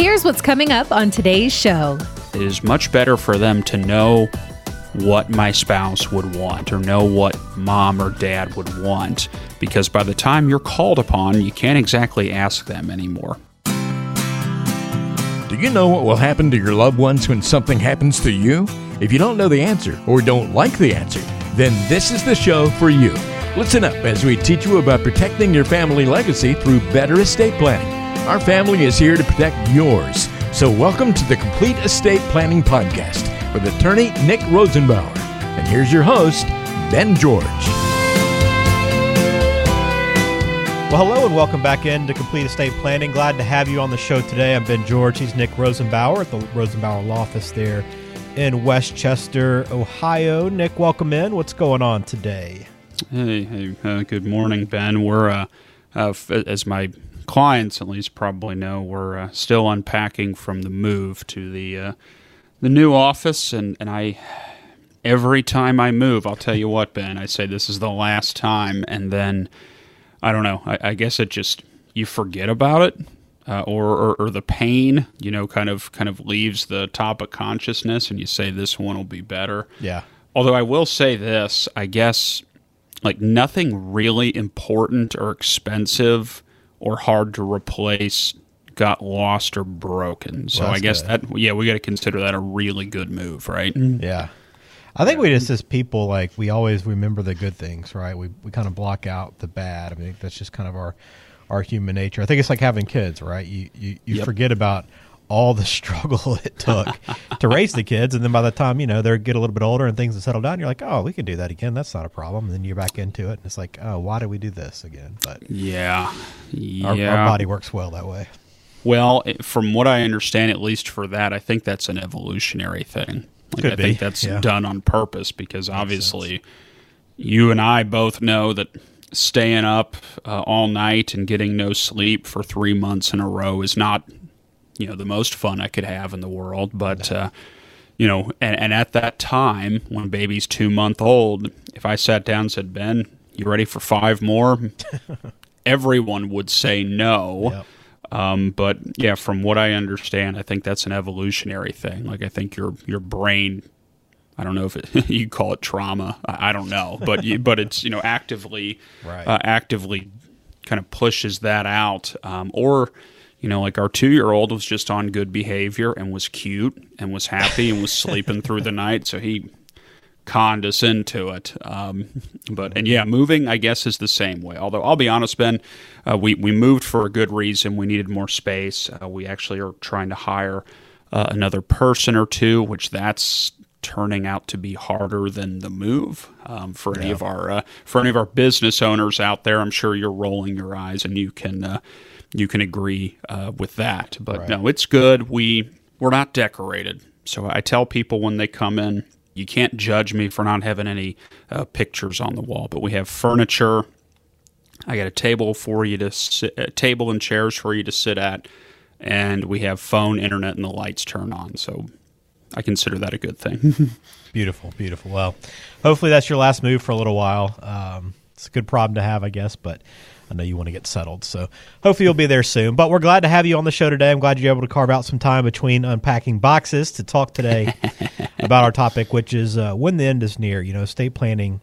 Here's what's coming up on today's show. It is much better for them to know what my spouse would want or know what mom or dad would want because by the time you're called upon, you can't exactly ask them anymore. Do you know what will happen to your loved ones when something happens to you? If you don't know the answer or don't like the answer, then this is the show for you. Listen up as we teach you about protecting your family legacy through better estate planning. Our family is here to protect yours. So, welcome to the Complete Estate Planning Podcast with attorney Nick Rosenbauer. And here's your host, Ben George. Well, hello and welcome back in to Complete Estate Planning. Glad to have you on the show today. I'm Ben George. He's Nick Rosenbauer at the Rosenbauer Law Office there in Westchester, Ohio. Nick, welcome in. What's going on today? Hey, hey, uh, good morning, Ben. We're, uh, uh, as my clients at least probably know, we're uh, still unpacking from the move to the uh, the new office, and and I every time I move, I'll tell you what, Ben, I say this is the last time, and then I don't know. I, I guess it just you forget about it. Uh, or, or, or the pain, you know, kind of kind of leaves the top of consciousness, and you say this one will be better. Yeah. Although I will say this, I guess like nothing really important or expensive or hard to replace got lost or broken. So Well, I guess good. that yeah, we got to consider that a really good move, right? Mm-hmm. Yeah. I think we just as people like we always remember the good things, right? We we kind of block out the bad. I mean that's just kind of our our human nature. I think it's like having kids, right? You you, you Yep. forget about all the struggle it took to raise the kids and then by the time, you know, they get a little bit older and things have settled down, you're like, "Oh, we can do that again. That's not a problem." And then you're back into it and it's like, "Oh, why do we do this again?" But Yeah, yeah. our, our body works well that way. Well, from what I understand, at least for that, I think that's an evolutionary thing. Like, Could I be, think that's yeah. done on purpose because obviously, you and I both know that staying up uh, all night and getting no sleep for three months in a row is not, you know, the most fun I could have in the world. But uh, you know, and, and at that time when baby's two month old, if I sat down and said, Ben, you ready for five more? Everyone would say no. Yep. Um, but yeah, from what I understand, I think that's an evolutionary thing. Like I think your your brain, I don't know if it, you call it trauma. I, I don't know, but you, but it's you know actively Right. uh, actively kind of pushes that out. Um, or you know, like our two year old was just on good behavior and was cute and was happy and was sleeping through the night, so he conned us into it. Um, but and yeah, moving I guess is the same way. Although I'll be honest, Ben, uh, we we moved for a good reason. We needed more space. Uh, we actually are trying to hire uh, another person or two, which that's turning out to be harder than the move um, for any of our uh, for any of our business owners out there. I'm sure you're rolling your eyes and you can uh, you can agree uh, with that. But no, it's good. We we're not decorated, so I tell people when they come in, you can't judge me for not having any uh, pictures on the wall. But we have furniture. I got a table for you to sit, a table and chairs for you to sit at, and we have phone, internet, and the lights turn on. So I consider that a good thing. Beautiful, beautiful. Well, hopefully that's your last move for a little while. Um, it's a good problem to have, I guess, but I know you want to get settled. So hopefully you'll be there soon. But we're glad to have you on the show today. I'm glad you're able to carve out some time between unpacking boxes to talk today about our topic, which is uh, when the end is near. You know, estate planning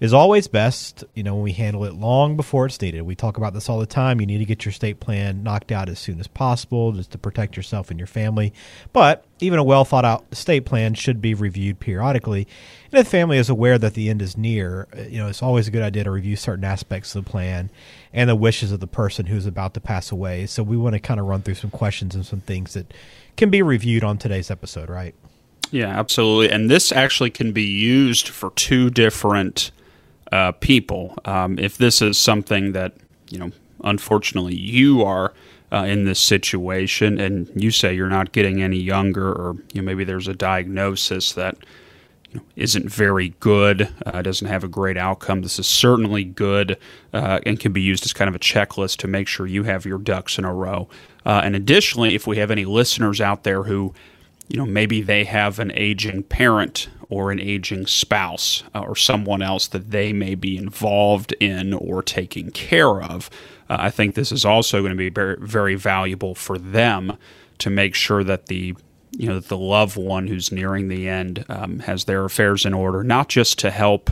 is always best, you know, when we handle it long before it's needed. We talk about this all the time. You need to get your estate plan knocked out as soon as possible just to protect yourself and your family. But even a well thought out estate plan should be reviewed periodically. And if the family is aware that the end is near, uh, you know, it's always a good idea to review certain aspects of the plan and the wishes of the person who's about to pass away. So we want to kind of run through some questions and some things that can be reviewed on today's episode, right? Yeah, absolutely. And this actually can be used for two different uh, people. Um, if this is something that, you know, unfortunately you are uh, in this situation and you say you're not getting any younger, or, you know, maybe there's a diagnosis that you know, isn't very good, uh, doesn't have a great outcome. This is certainly good uh, and can be used as kind of a checklist to make sure you have your ducks in a row. Uh, and additionally, if we have any listeners out there who, you know, maybe they have an aging parent or an aging spouse uh, or someone else that they may be involved in or taking care of, uh, I think this is also going to be very, very valuable for them to make sure that the you know that the loved one who's nearing the end um, has their affairs in order, not just to help.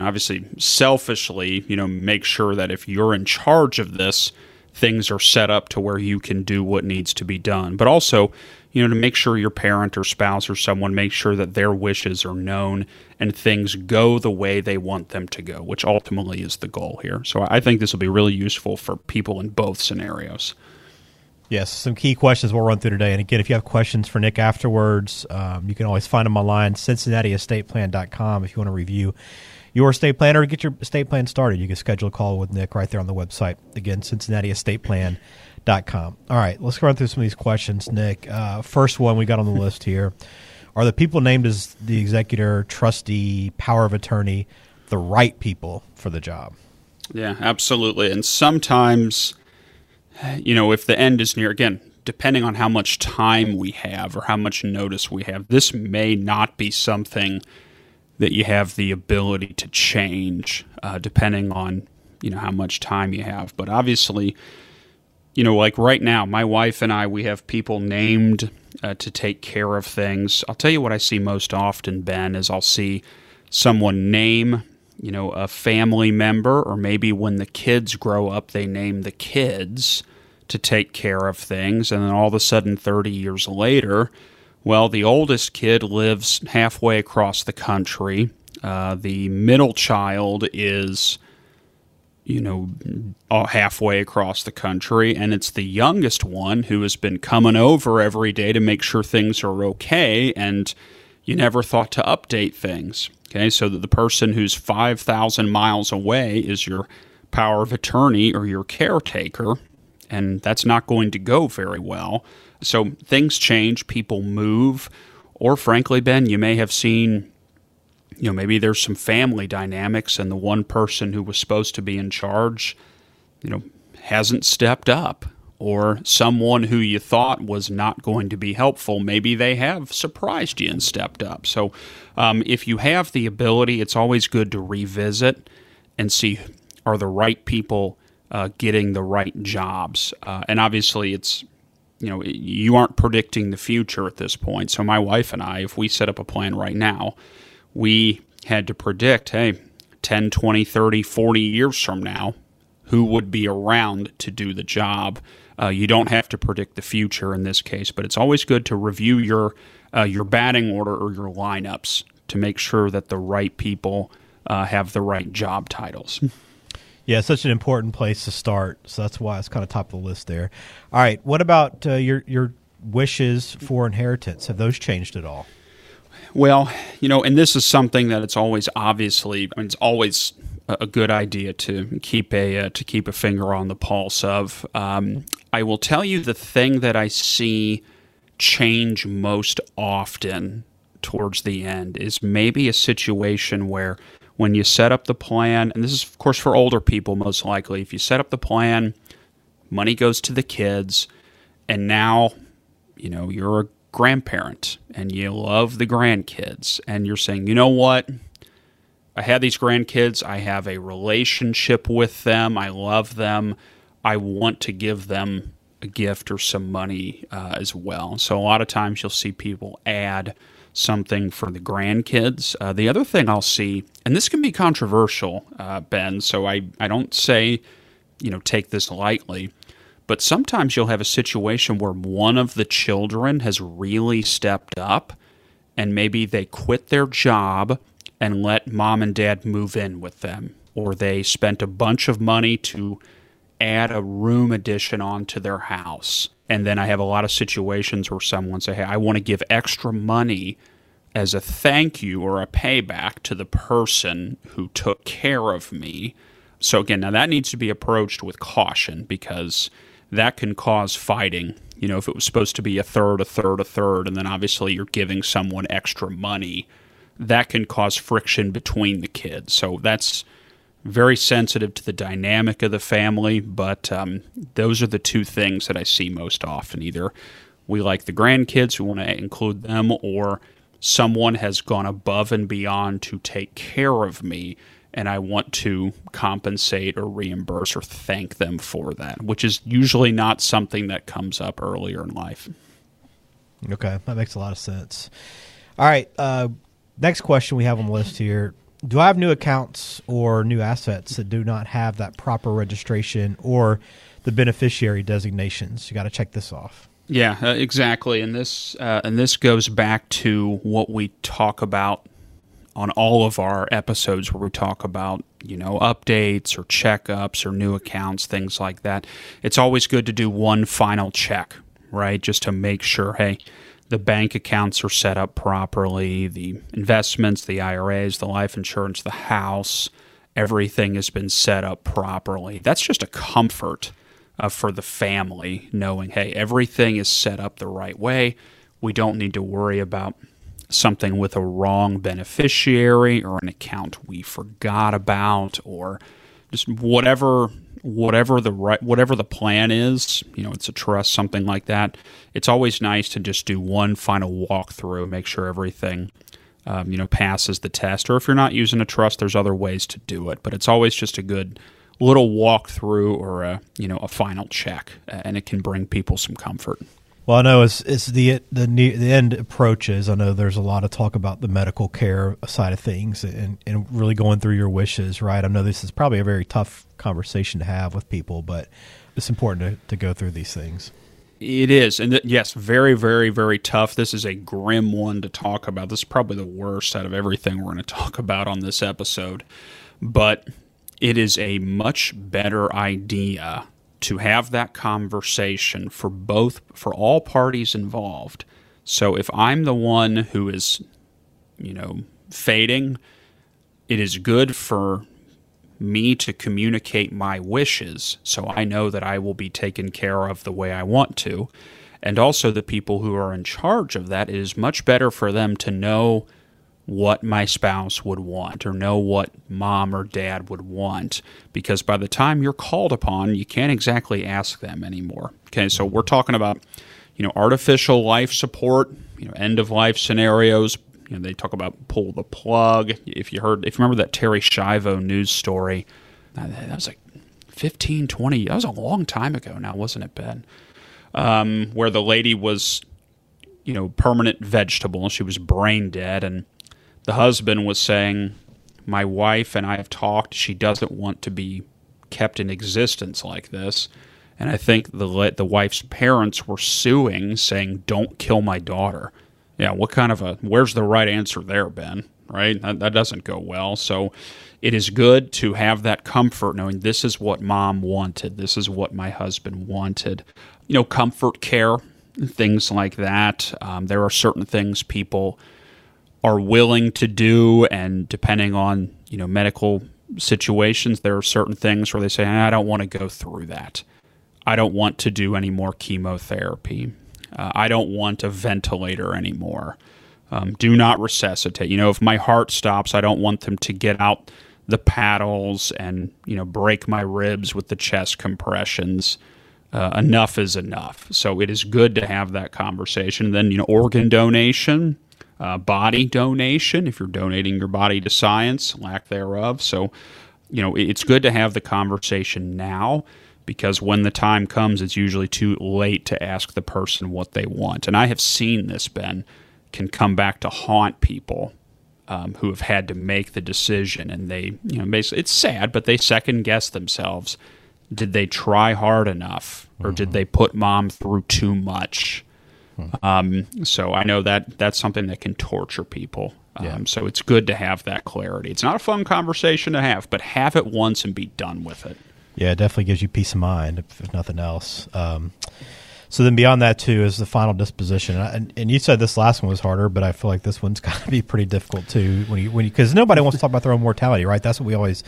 Obviously, selfishly, you know, make sure that if you're in charge of this, things are set up to where you can do what needs to be done. But also, you know, to make sure your parent or spouse or someone makes sure that their wishes are known and things go the way they want them to go, which ultimately is the goal here. So I think this will be really useful for people in both scenarios. Yes, some key questions we'll run through today. And again, if you have questions for Nick afterwards, um, you can always find them online, CincinnatiEstatePlan.com. If you want to review your estate plan or get your estate plan started, you can schedule a call with Nick right there on the website. Again, CincinnatiEstatePlan.com. All right, let's run through some of these questions, Nick. Uh, first one we got on the list here Are the people named as the executor, trustee, power of attorney the right people for the job? Yeah, absolutely. And sometimes you know, if the end is near, again, depending on how much time we have or how much notice we have, this may not be something that you have the ability to change, uh, depending on you know how much time you have. But obviously, you know, like right now, my wife and I, we have people named uh, to take care of things. I'll tell you what I see most often, Ben, is I'll see someone name you know, a family member, or maybe when the kids grow up, they name the kids to take care of things. And then all of a sudden, 30 years later, well, the oldest kid lives halfway across the country. Uh, the middle child is, you know, uh, halfway across the country. And it's the youngest one who has been coming over every day to make sure things are okay. And you never thought to update things. Okay, so that the person who's 5,000 miles away is your power of attorney or your caretaker, and that's not going to go very well. So things change, people move, or frankly, Ben, you may have seen, you know, maybe there's some family dynamics, and the one person who was supposed to be in charge, you know, hasn't stepped up or someone who you thought was not going to be helpful, maybe they have surprised you and stepped up. So, um, if you have the ability, it's always good to revisit and see are the right people uh, getting the right jobs. Uh, and obviously, it's you know you aren't predicting the future at this point. So, my wife and I, if we set up a plan right now, we had to predict, hey, 10, 20, 30, 40 years from now, who would be around to do the job uh, you don't have to predict the future in this case, but it's always good to review your uh, your batting order or your lineups to make sure that the right people uh, have the right job titles. Yeah, such an important place to start. So that's why it's kind of top of the list there. All right, what about uh, your your wishes for inheritance? Have those changed at all? Well, you know, and this is something that it's always obviously, I mean, it's always a good idea to keep a uh, to keep a finger on the pulse of. Um, I will tell you the thing that I see change most often towards the end is maybe a situation where when you set up the plan, and this is of course for older people most likely, if you set up the plan, money goes to the kids, and now you know you're a grandparent and you love the grandkids, and you're saying, you know what I have these grandkids. I have a relationship with them. I love them. I want to give them a gift or some money uh, as well. So a lot of times you'll see people add something for the grandkids. Uh, the other thing I'll see, and this can be controversial, uh, Ben. So I I don't say, you know, take this lightly. But sometimes you'll have a situation where one of the children has really stepped up and maybe they quit their job and let mom and dad move in with them, or they spent a bunch of money to add a room addition onto their house. And then I have a lot of situations where someone say, "Hey, I want to give extra money as a thank you or a payback to the person who took care of me." So again, now that needs to be approached with caution because that can cause fighting. You know, if it was supposed to be a third, a third, a third, and then obviously you're giving someone extra money that can cause friction between the kids. So that's very sensitive to the dynamic of the family, but um, those are the two things that I see most often. Either we like the grandkids, we want to include them, or someone has gone above and beyond to take care of me, and I want to compensate or reimburse or thank them for that, which is usually not something that comes up earlier in life. Okay, that makes a lot of sense. All right, uh, next question we have on the list here: Do I have new accounts or new assets that do not have that proper registration or the beneficiary designations? You got to check this off. Yeah, uh, exactly. And this uh, and this goes back to what we talk about on all of our episodes where we talk about you know updates or checkups or new accounts, things like that. It's always good to do one final check, right? Just to make sure, hey, the bank accounts are set up properly, the investments, the IRAs, the life insurance, the house, everything has been set up properly. That's just a comfort uh, for the family, knowing, hey, everything is set up the right way. We don't need to worry about something with a wrong beneficiary or an account we forgot about or just whatever whatever the right whatever the plan is you know it's a trust something like that it's always nice to just do one final walkthrough make sure everything um, you know passes the test or if you're not using a trust there's other ways to do it but it's always just a good little walkthrough or a you know a final check, and it can bring people some comfort. Well, I know as, as the the the end approaches, I know there's a lot of talk about the medical care side of things and, and really going through your wishes, right? I know this is probably a very tough conversation to have with people, but it's important to, to go through these things. It is, and th- yes, very, very, very tough. This is a grim one to talk about. This is probably the worst out of everything we're going to talk about on this episode. But it is a much better idea to have that conversation for both for all parties involved. So if I'm the one who is, you know, fading, it is good for me to communicate my wishes so I know that I will be taken care of the way I want to. And also the people who are in charge of that, it is much better for them to know what my spouse would want or know what mom or dad would want. Because by the time you're called upon you can't exactly ask them anymore. Okay so we're talking about you know artificial life support you know end of life scenarios. You know they talk about pull the plug. If you heard if you remember that Terri Schiavo news story that was like 15 20 that was a long time ago now wasn't it ben? Um, where the lady was you know permanent vegetable. She was brain dead and the husband was saying, My wife and I have talked. She doesn't want to be kept in existence like this. And I think the the wife's parents were suing, saying, "Don't kill my daughter." Yeah, what kind of a? Where's the right answer there, Ben? Right, that, that doesn't go well. So, it is good to have that comfort knowing this is what mom wanted, this is what my husband wanted. You know, comfort care, things like that. Um, there are certain things people are willing to do and depending on you know medical situations there are certain things where they say i don't want to go through that. I don't want to do any more chemotherapy. Uh, i don't want a ventilator anymore. Um, do not resuscitate. You know if my heart stops i don't want them to get out the paddles and you know break my ribs with the chest compressions. Uh, enough is enough. So it is good to have that conversation. Then you know organ donation uh, body donation if you're donating your body to science, lack thereof. So, you know, it's good to have the conversation now because when the time comes, it's usually too late to ask the person what they want. And I have seen this, Ben, can come back to haunt people um, who have had to make the decision. And they, you know, basically, it's sad, but they second guess themselves. Did they try hard enough or mm-hmm. did they put mom through too much? Um, so I know that that's something that can torture people. Um, yeah. So it's good to have that clarity. It's not a fun conversation to have, but have it once and be done with it. Yeah, it definitely gives you peace of mind, if, if nothing else. Um, so then beyond that too is the final disposition, and, and, you said this last one was harder, but I feel like this one's got to be pretty difficult too when you when because nobody wants to talk about their own mortality, right? That's what we always.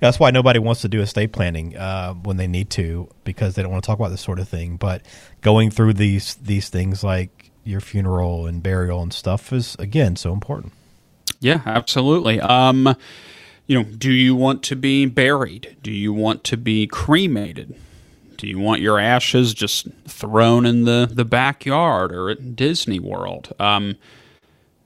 That's why nobody wants to do estate planning uh, when they need to because they don't want to talk about this sort of thing. But going through these these things like your funeral and burial and stuff is again so important. Yeah, absolutely. Um, you know, do you want to be buried? Do you want to be cremated? Do you want your ashes just thrown in the, the backyard or at Disney World? Um,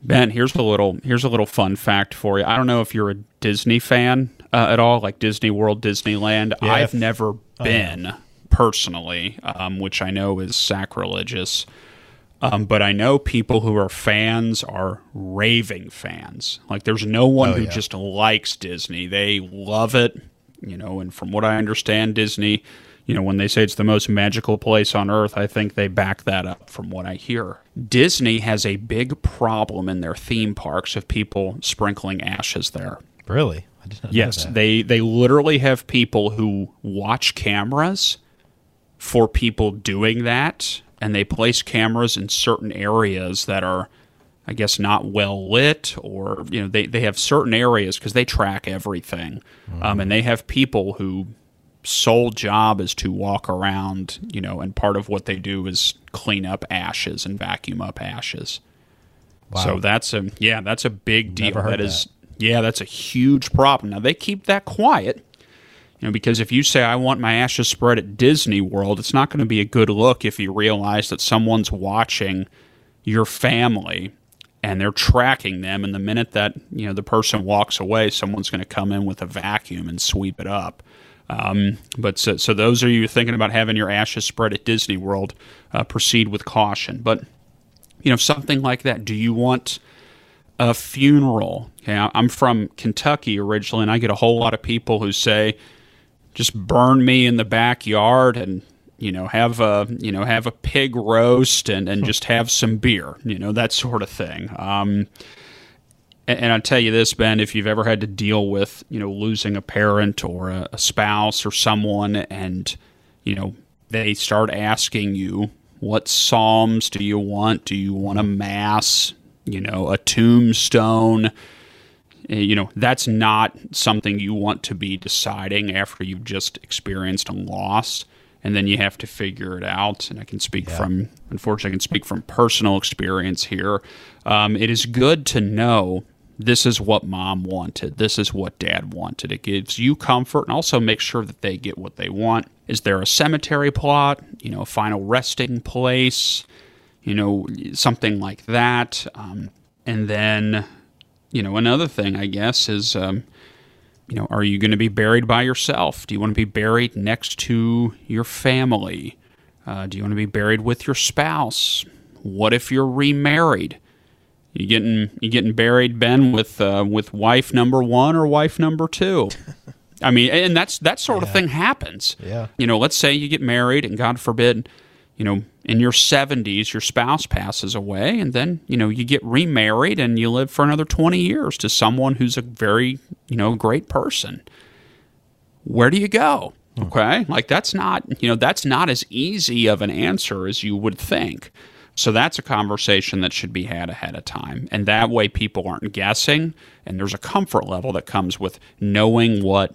ben, here's a little here's a little fun fact for you. I don't know if you're a Disney fan uh, at all, like Disney World, Disneyland. Yeah, I've never been personally, um, which I know is sacrilegious. Um, but I know people who are fans are raving fans. Like there's no one Oh, who yeah. just likes Disney. They love it, you know. And from what I understand, Disney, you know, when they say it's the most magical place on earth, I think they back that up from what I hear. Disney has a big problem in their theme parks of people sprinkling ashes there. Really? I did not know Yes, they they literally have people who watch cameras for people doing that, and they place cameras in certain areas that are, I guess, not well lit, or you know, they they have certain areas because they track everything, um, and they have people who sole job is to walk around, you know, and part of what they do is clean up ashes and vacuum up ashes. Wow. So that's a yeah, that's a big deal. That is yeah, that's a huge problem. Now they keep that quiet, you know, because if you say I want my ashes spread at Disney World, it's not going to be a good look if you realize that someone's watching your family and they're tracking them and the minute that, you know, the person walks away, someone's going to come in with a vacuum and sweep it up. Um, but so, so those are you thinking about having your ashes spread at Disney World, uh, proceed with caution. But you know, something like that. Do you want a funeral? Okay, I'm from Kentucky originally, and I get a whole lot of people who say, "Just burn me in the backyard and." You know, have a you know have a pig roast and, and just have some beer. You know that sort of thing. Um, and, and I'll tell you this, Ben, if you've ever had to deal with, you know, losing a parent or a, a spouse or someone, and, you know, they start asking you, what psalms do you want? Do you want a mass? You know, a tombstone? Eh, You know, that's not something you want to be deciding after you've just experienced a loss. And then you have to figure it out. And I can speak from, unfortunately, I can speak from personal experience here. Um, it is good to know this is what mom wanted. This is what dad wanted. It gives you comfort and also make sure that they get what they want. Is there a cemetery plot? You know, a final resting place? You know, something like that. Um, and then, you know, another thing, I guess, is, um, you know, are you going to be buried by yourself? Do you want to be buried next to your family? Uh, do you want to be buried with your spouse? What if you're remarried? You getting you getting buried, Ben, with uh, with wife number one or wife number two? I mean, and that's that sort of thing happens. Yeah. You know, let's say you get married, and God forbid, you know, in your seventies, your spouse passes away, and then you know you get remarried, and you live for another twenty years to someone who's a very you know great person. Where do you go? Okay, like that's not you know that's not as easy of an answer as you would think. So that's a conversation that should be had ahead of time. And that way people aren't guessing and there's a comfort level that comes with knowing what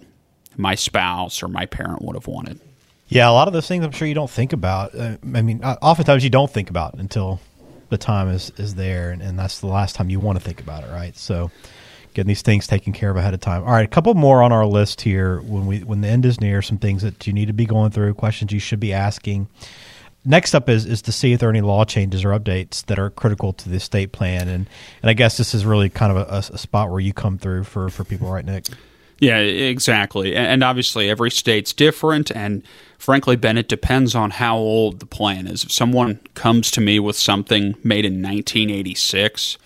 my spouse or my parent would have wanted. Yeah, a lot of those things I'm sure you don't think about. Uh, I mean, uh, oftentimes you don't think about until the time is, is there, and, and that's the last time you want to think about it, right? So, getting these things taken care of ahead of time. All right, a couple more on our list here. When we when the end is near, some things that you need to be going through, questions you should be asking. Next up is is to see if there are any law changes or updates that are critical to the estate plan, and and I guess this is really kind of a, a spot where you come through for for people, right, Nick? Yeah, exactly. And and obviously, every state's different. And frankly, Ben, it depends on how old the plan is. If someone comes to me with something made in 1986,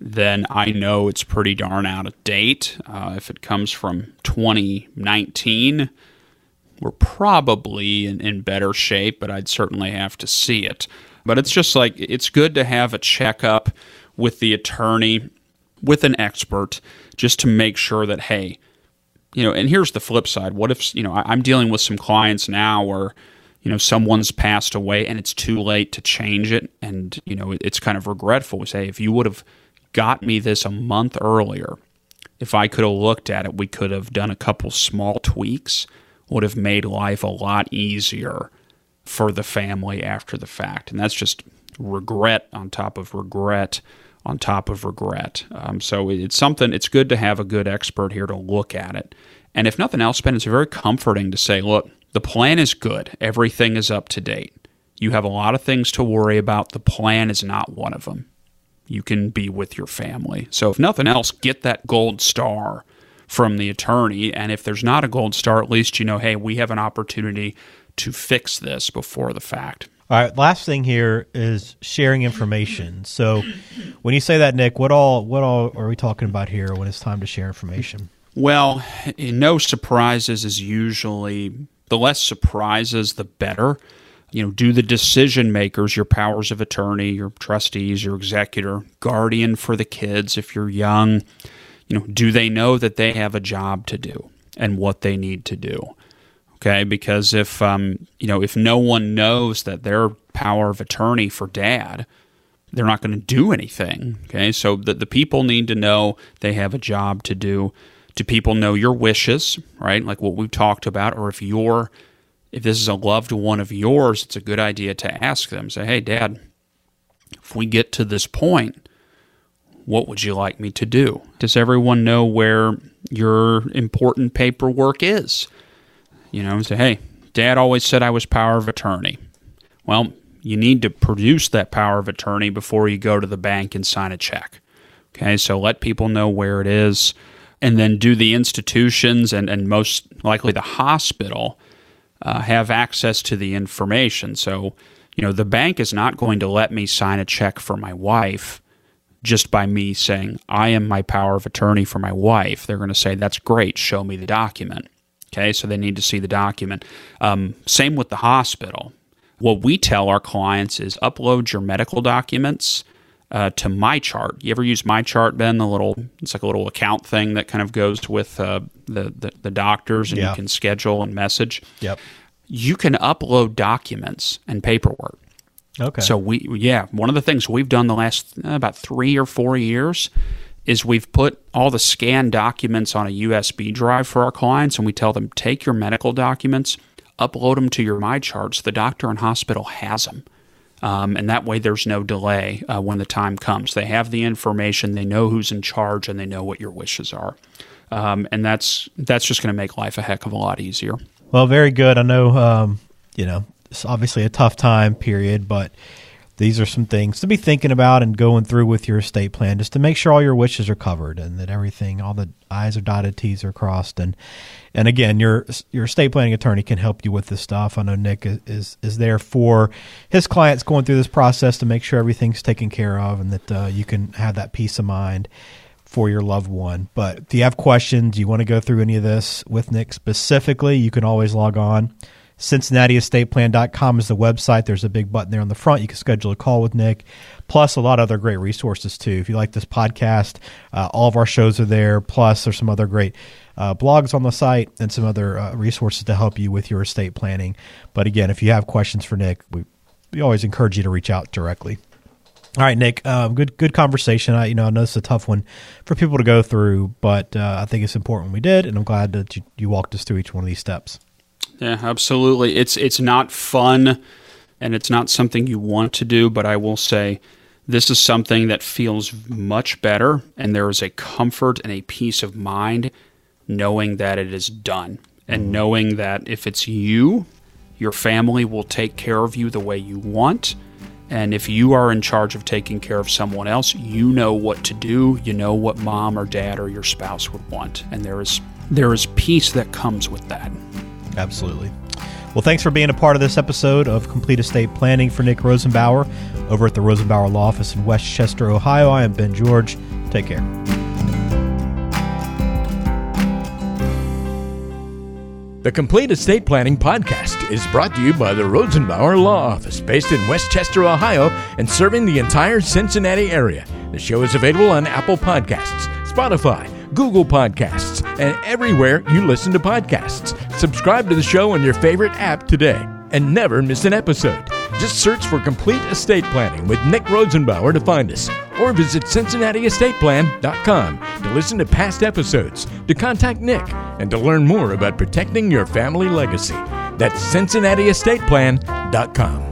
then I know it's pretty darn out of date. Uh, if it comes from 2019, we're probably in, in better shape, but I'd certainly have to see it. But it's just like it's good to have a checkup with the attorney, with an expert, just to make sure that, hey, you know, and here's the flip side. What if, you know, I- I'm dealing with some clients now where, you know, someone's passed away and it's too late to change it. And, you know, it's kind of regretful. We say, if you would have got me this a month earlier, if I could have looked at it, we could have done a couple small tweaks, would have made life a lot easier for the family after the fact. And that's just regret on top of regret on top of regret. Um, so it's something, it's good to have a good expert here to look at it. And if nothing else, Ben, it's very comforting to say, look, the plan is good, everything is up to date. You have a lot of things to worry about. The plan is not one of them. You can be with your family. So, if nothing else, get that gold star from the attorney. And if there's not a gold star, at least you know, hey, we have an opportunity to fix this before the fact. All right, last thing here is sharing information. So, when you say that, Nick, what all what all are we talking about here when it's time to share information? Well, no surprises is usually the less surprises, the better. You know, do the decision makers, your powers of attorney, your trustees, your executor, guardian for the kids if you're young, you know, do they know that they have a job to do and what they need to do? Okay, because if um, you know, if no one knows that their power of attorney for dad, they're not going to do anything. Okay, so the, the people need to know they have a job to do. Do people know your wishes, right? Like what we've talked about, or if you're if this is a loved one of yours, it's a good idea to ask them. Say, hey, Dad, if we get to this point, what would you like me to do? Does everyone know where your important paperwork is? You know, say, hey, Dad always said I was power of attorney. Well, you need to produce that power of attorney before you go to the bank and sign a check. Okay, so let people know where it is. And then do the institutions and, and most likely the hospital uh, have access to the information. So, you know, the bank is not going to let me sign a check for my wife just by me saying, I am my power of attorney for my wife. They're going to say, that's great, show me the document. Okay, so they need to see the document. Um, same with the hospital. What we tell our clients is upload your medical documents uh, to MyChart. You ever use MyChart, Ben? The little it's like a little account thing that kind of goes with uh, the, the, the doctors, and Yeah. you can schedule and message. Yep. You can upload documents and paperwork. Okay. So we yeah, one of the things we've done the last uh, about 3 or 4 years is we've put all the scanned documents on a USB drive for our clients and we tell them take your medical documents, upload them to your MyCharts. The doctor and hospital has them. Um, and that way there's no delay uh, when the time comes. They have the information, they know who's in charge, and they know what your wishes are. Um, and that's that's just going to make life a heck of a lot easier. Well, very good. I know, um, you know, it's obviously a tough time period, but these are some things to be thinking about and going through with your estate plan just to make sure all your wishes are covered and that everything, all the I's are dotted, T's are crossed. And, and again, your, your estate planning attorney can help you with this stuff. I know Nick is, is, is there for his clients going through this process to make sure everything's taken care of and that uh, you can have that peace of mind for your loved one. But if you have questions, you want to go through any of this with Nick specifically, you can always log on. CincinnatiEstatePlan.com is the website. There's a big button there on the front. You can schedule a call with Nick, plus a lot of other great resources too. If you like this podcast, uh, all of our shows are there. Plus, there's some other great uh, blogs on the site and some other uh, resources to help you with your estate planning. But again, if you have questions for Nick, we, we always encourage you to reach out directly. All right, Nick. Um, good, good conversation. I, you know, I know it's a tough one for people to go through, but uh, I think it's important we did, and I'm glad that you, you walked us through each one of these steps. Yeah, absolutely. It's it's not fun and it's not something you want to do, but I will say this is something that feels much better and there is a comfort and a peace of mind knowing that it is done and mm. knowing that if it's you, your family will take care of you the way you want. And if you are in charge of taking care of someone else, you know what to do. You know what mom or dad or your spouse would want. And there is there is peace that comes with that. Absolutely. Well, thanks for being a part of this episode of Complete Estate Planning for Nick Rosenbauer over at the Rosenbauer Law Office in Westchester, Ohio. I am Ben George. Take care. The Complete Estate Planning Podcast is brought to you by the Rosenbauer Law Office, based in Westchester, Ohio, and serving the entire Cincinnati area. The show is available on Apple Podcasts, Spotify, Google Podcasts, and everywhere you listen to podcasts. Subscribe to the show on your favorite app today and never miss an episode. Just search for Complete Estate Planning with Nick Rosenbauer to find us, or visit CincinnatiEstatePlan.com to listen to past episodes, to contact Nick, and to learn more about protecting your family legacy. That's CincinnatiEstatePlan.com.